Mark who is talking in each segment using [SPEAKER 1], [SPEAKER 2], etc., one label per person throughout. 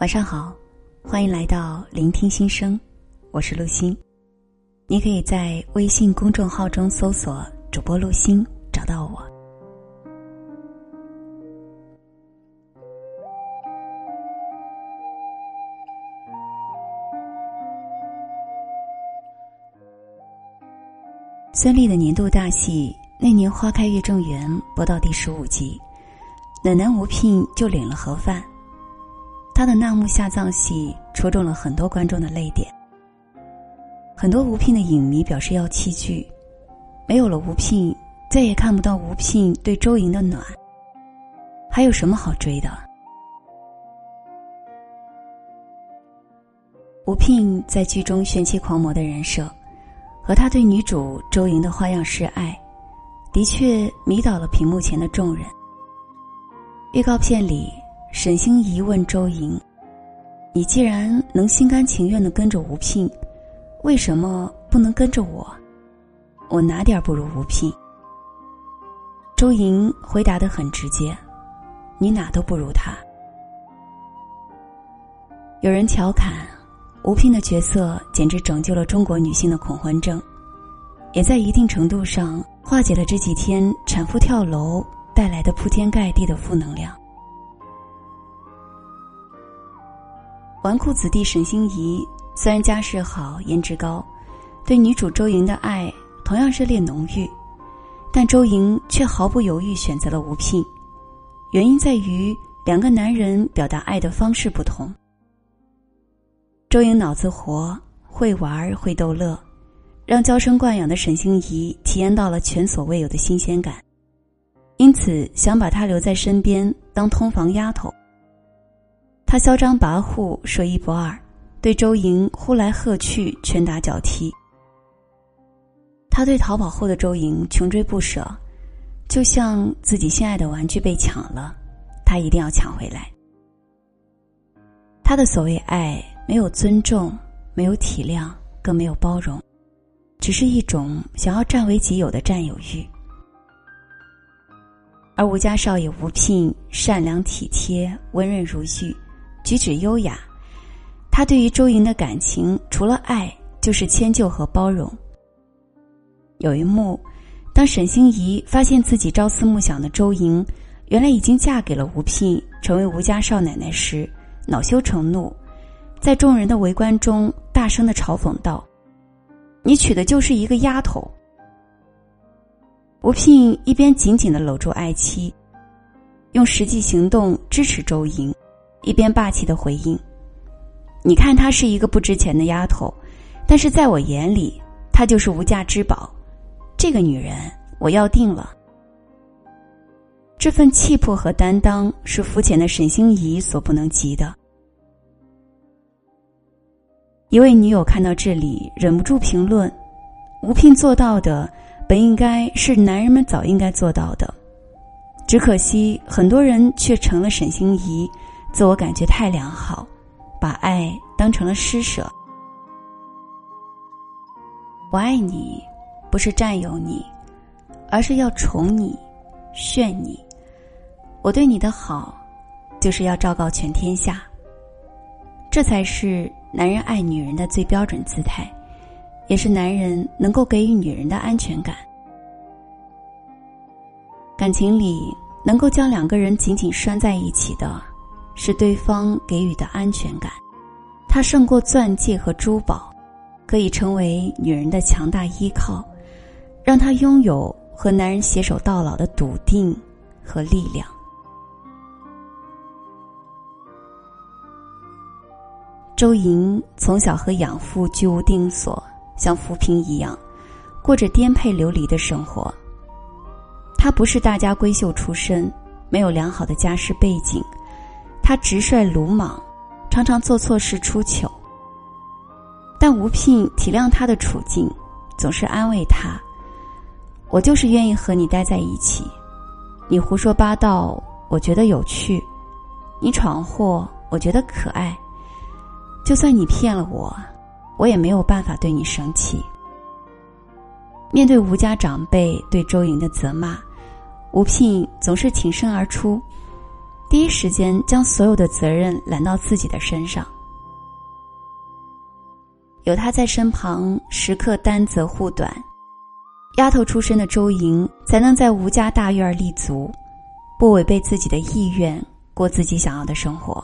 [SPEAKER 1] 晚上好，欢迎来到聆听心声，我是陆欣。你可以在微信公众号中搜索“主播陆欣”，找到我。孙俪的年度大戏《那年花开月正圆》播到第十五集，暖男吴聘就领了盒饭。他的纳木下葬戏戳中了很多观众的泪点。很多吴聘的影迷表示要弃剧，没有了吴聘，再也看不到吴聘对周莹的暖。还有什么好追的？吴聘在剧中玄气狂魔的人设，和他对女主周莹的花样示爱，的确迷倒了屏幕前的众人。预告片里。沈星怡问周莹：“你既然能心甘情愿的跟着吴聘，为什么不能跟着我？我哪点不如吴聘？”周莹回答的很直接：“你哪都不如他。”有人调侃，吴聘的角色简直拯救了中国女性的恐婚症，也在一定程度上化解了这几天产妇跳楼带来的铺天盖地的负能量。纨绔子弟沈星移虽然家世好、颜值高，对女主周莹的爱同样热烈浓郁，但周莹却毫不犹豫选择了吴聘。原因在于两个男人表达爱的方式不同。周莹脑子活，会玩会逗乐，让娇生惯养的沈星移体验到了前所未有的新鲜感，因此想把她留在身边当通房丫头。他嚣张跋扈，说一不二，对周莹呼来喝去，拳打脚踢。他对逃跑后的周莹穷追不舍，就像自己心爱的玩具被抢了，他一定要抢回来。他的所谓爱，没有尊重，没有体谅，更没有包容，只是一种想要占为己有的占有欲。而吴家少爷吴聘善良体贴，温润如玉。举止优雅，他对于周莹的感情除了爱就是迁就和包容。有一幕，当沈星移发现自己朝思暮想的周莹，原来已经嫁给了吴聘，成为吴家少奶奶时，恼羞成怒，在众人的围观中大声的嘲讽道：“你娶的就是一个丫头。”吴聘一边紧紧的搂住爱妻，用实际行动支持周莹。一边霸气的回应：“你看她是一个不值钱的丫头，但是在我眼里，她就是无价之宝。这个女人，我要定了。”这份气魄和担当是肤浅的沈星移所不能及的。一位女友看到这里，忍不住评论：“吴聘做到的，本应该是男人们早应该做到的，只可惜很多人却成了沈星移。”自我感觉太良好，把爱当成了施舍。我爱你，不是占有你，而是要宠你、炫你。我对你的好，就是要昭告全天下。这才是男人爱女人的最标准姿态，也是男人能够给予女人的安全感。感情里能够将两个人紧紧拴在一起的。是对方给予的安全感，它胜过钻戒和珠宝，可以成为女人的强大依靠，让她拥有和男人携手到老的笃定和力量。周莹从小和养父居无定所，像浮萍一样，过着颠沛流离的生活。她不是大家闺秀出身，没有良好的家世背景。他直率鲁莽，常常做错事出糗。但吴聘体谅他的处境，总是安慰他：“我就是愿意和你待在一起，你胡说八道，我觉得有趣；你闯祸，我觉得可爱。就算你骗了我，我也没有办法对你生气。”面对吴家长辈对周莹的责骂，吴聘总是挺身而出。第一时间将所有的责任揽到自己的身上。有他在身旁，时刻担责护短，丫头出身的周莹才能在吴家大院立足，不违背自己的意愿，过自己想要的生活。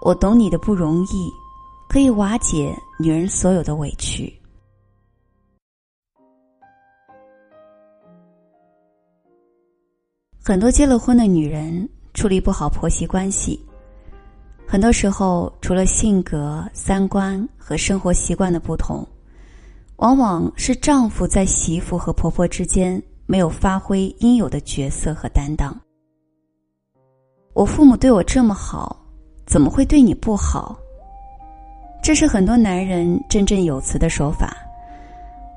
[SPEAKER 1] 我懂你的不容易，可以瓦解女人所有的委屈。很多结了婚的女人处理不好婆媳关系，很多时候除了性格、三观和生活习惯的不同，往往是丈夫在媳妇和婆婆之间没有发挥应有的角色和担当。我父母对我这么好，怎么会对你不好？这是很多男人振振有词的说法，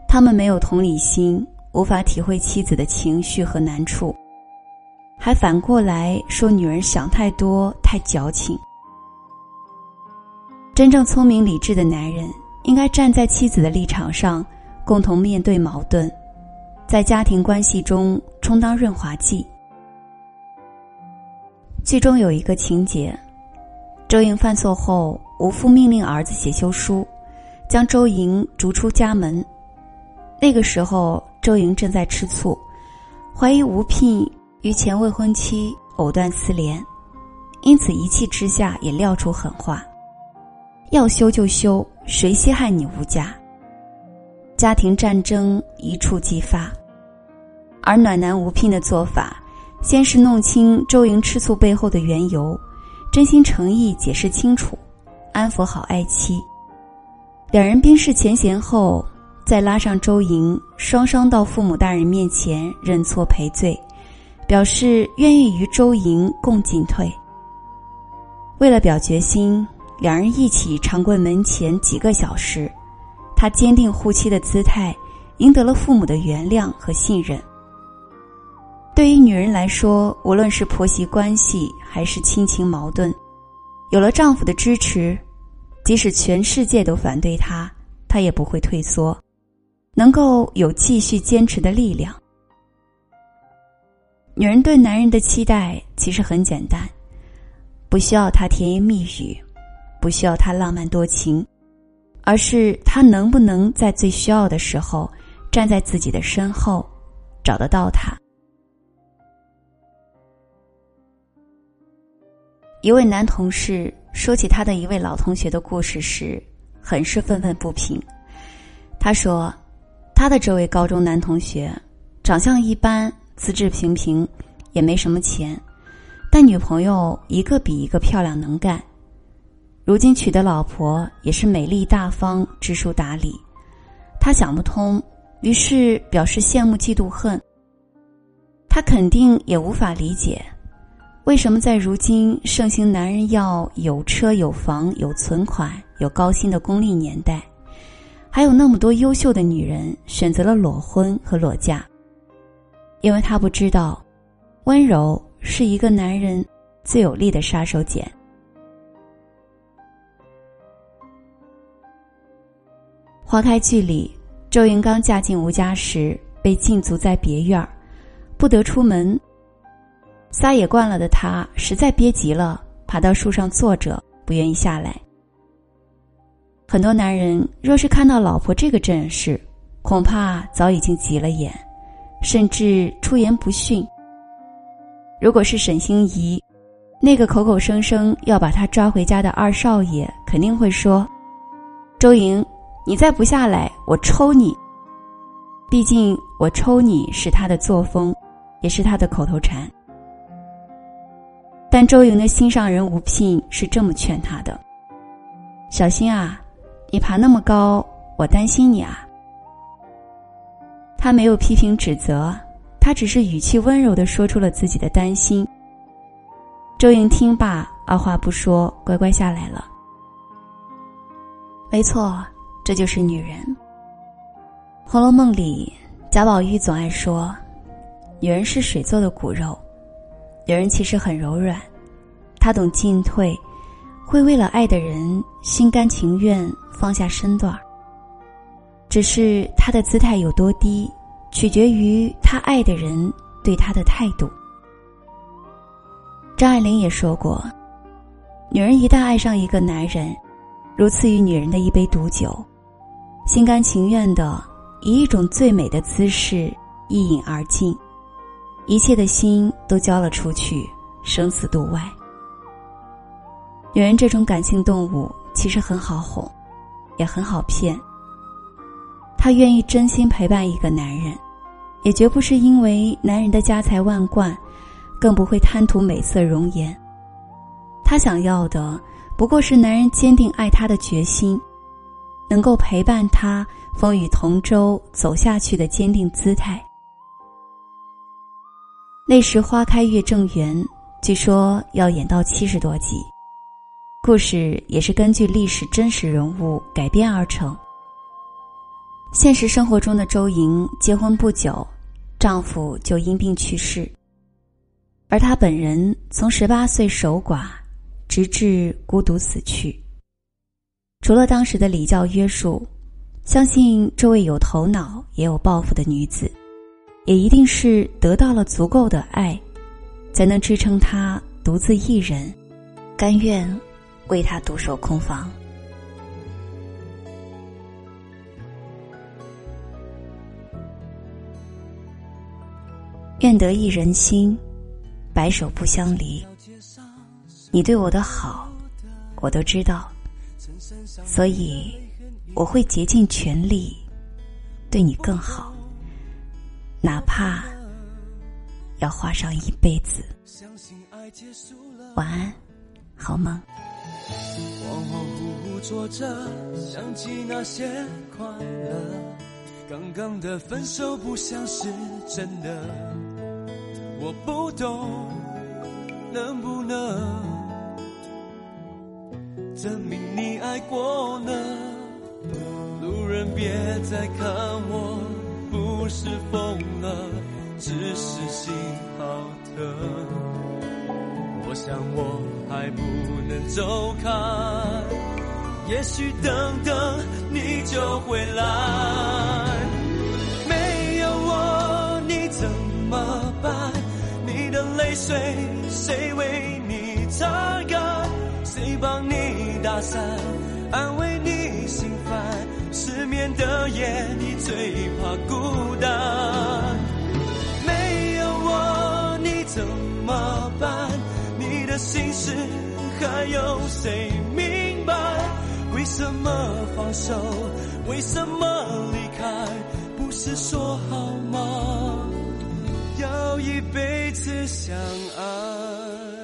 [SPEAKER 1] 他们没有同理心，无法体会妻子的情绪和难处。还反过来说，女人想太多，太矫情。真正聪明理智的男人，应该站在妻子的立场上，共同面对矛盾，在家庭关系中充当润滑剂。剧中有一个情节，周莹犯错后，吴父命令儿子写休书，将周莹逐出家门。那个时候，周莹正在吃醋，怀疑吴聘。与前未婚妻藕断丝连，因此一气之下也撂出狠话：“要休就休，谁稀罕你吴家？”家庭战争一触即发。而暖男吴聘的做法，先是弄清周莹吃醋背后的缘由，真心诚意解释清楚，安抚好爱妻。两人冰释前嫌后，再拉上周莹，双双到父母大人面前认错赔罪。表示愿意与周莹共进退。为了表决心，两人一起长跪门前几个小时。他坚定护妻的姿态，赢得了父母的原谅和信任。对于女人来说，无论是婆媳关系还是亲情矛盾，有了丈夫的支持，即使全世界都反对她，她也不会退缩，能够有继续坚持的力量。女人对男人的期待其实很简单，不需要他甜言蜜语，不需要他浪漫多情，而是他能不能在最需要的时候站在自己的身后，找得到他。一位男同事说起他的一位老同学的故事时，很是愤愤不平。他说，他的这位高中男同学长相一般。资质平平，也没什么钱，但女朋友一个比一个漂亮能干。如今娶的老婆也是美丽大方、知书达理。他想不通，于是表示羡慕、嫉妒、恨。他肯定也无法理解，为什么在如今盛行男人要有车有房有存款有高薪的功利年代，还有那么多优秀的女人选择了裸婚和裸嫁。因为他不知道，温柔是一个男人最有力的杀手锏。花开剧里，周莹刚嫁进吴家时被禁足在别院儿，不得出门。撒野惯了的她实在憋急了，爬到树上坐着，不愿意下来。很多男人若是看到老婆这个阵势，恐怕早已经急了眼。甚至出言不逊。如果是沈星移，那个口口声声要把他抓回家的二少爷，肯定会说：“周莹，你再不下来，我抽你。”毕竟我抽你是他的作风，也是他的口头禅。但周莹的心上人吴聘是这么劝他的：“小心啊，你爬那么高，我担心你啊。”他没有批评指责，他只是语气温柔的说出了自己的担心。周莹听罢，二话不说，乖乖下来了。没错，这就是女人。《红楼梦》里，贾宝玉总爱说，女人是水做的骨肉，女人其实很柔软，她懂进退，会为了爱的人心甘情愿放下身段。只是他的姿态有多低，取决于他爱的人对他的态度。张爱玲也说过，女人一旦爱上一个男人，如赐予女人的一杯毒酒，心甘情愿的以一种最美的姿势一饮而尽，一切的心都交了出去，生死度外。女人这种感性动物其实很好哄，也很好骗。她愿意真心陪伴一个男人，也绝不是因为男人的家财万贯，更不会贪图美色容颜。她想要的不过是男人坚定爱她的决心，能够陪伴她风雨同舟走下去的坚定姿态。那时花开月正圆，据说要演到七十多集。故事也是根据历史真实人物改编而成。现实生活中的周莹结婚不久，丈夫就因病去世，而她本人从十八岁守寡，直至孤独死去。除了当时的礼教约束，相信这位有头脑也有抱负的女子，也一定是得到了足够的爱，才能支撑她独自一人，甘愿。为他独守空房，愿得一人心，白首不相离。你对我的好，我都知道，所以我会竭尽全力对你更好，哪怕要花上一辈子。晚安，好梦。
[SPEAKER 2] 恍恍惚惚坐着，想起那些快乐。刚刚的分手不像是真的，我不懂能不能证明你爱过呢？路人别再看我，不是疯了，只是心好疼。我想我还不能走开，也许等等你就会来。谁谁为你擦干？谁帮你打伞，安慰你心烦？失眠的夜你最怕孤单。没有我你怎么办？你的心事还有谁明白？为什么放手？为什么离开？不是说好吗？要一辈子相爱。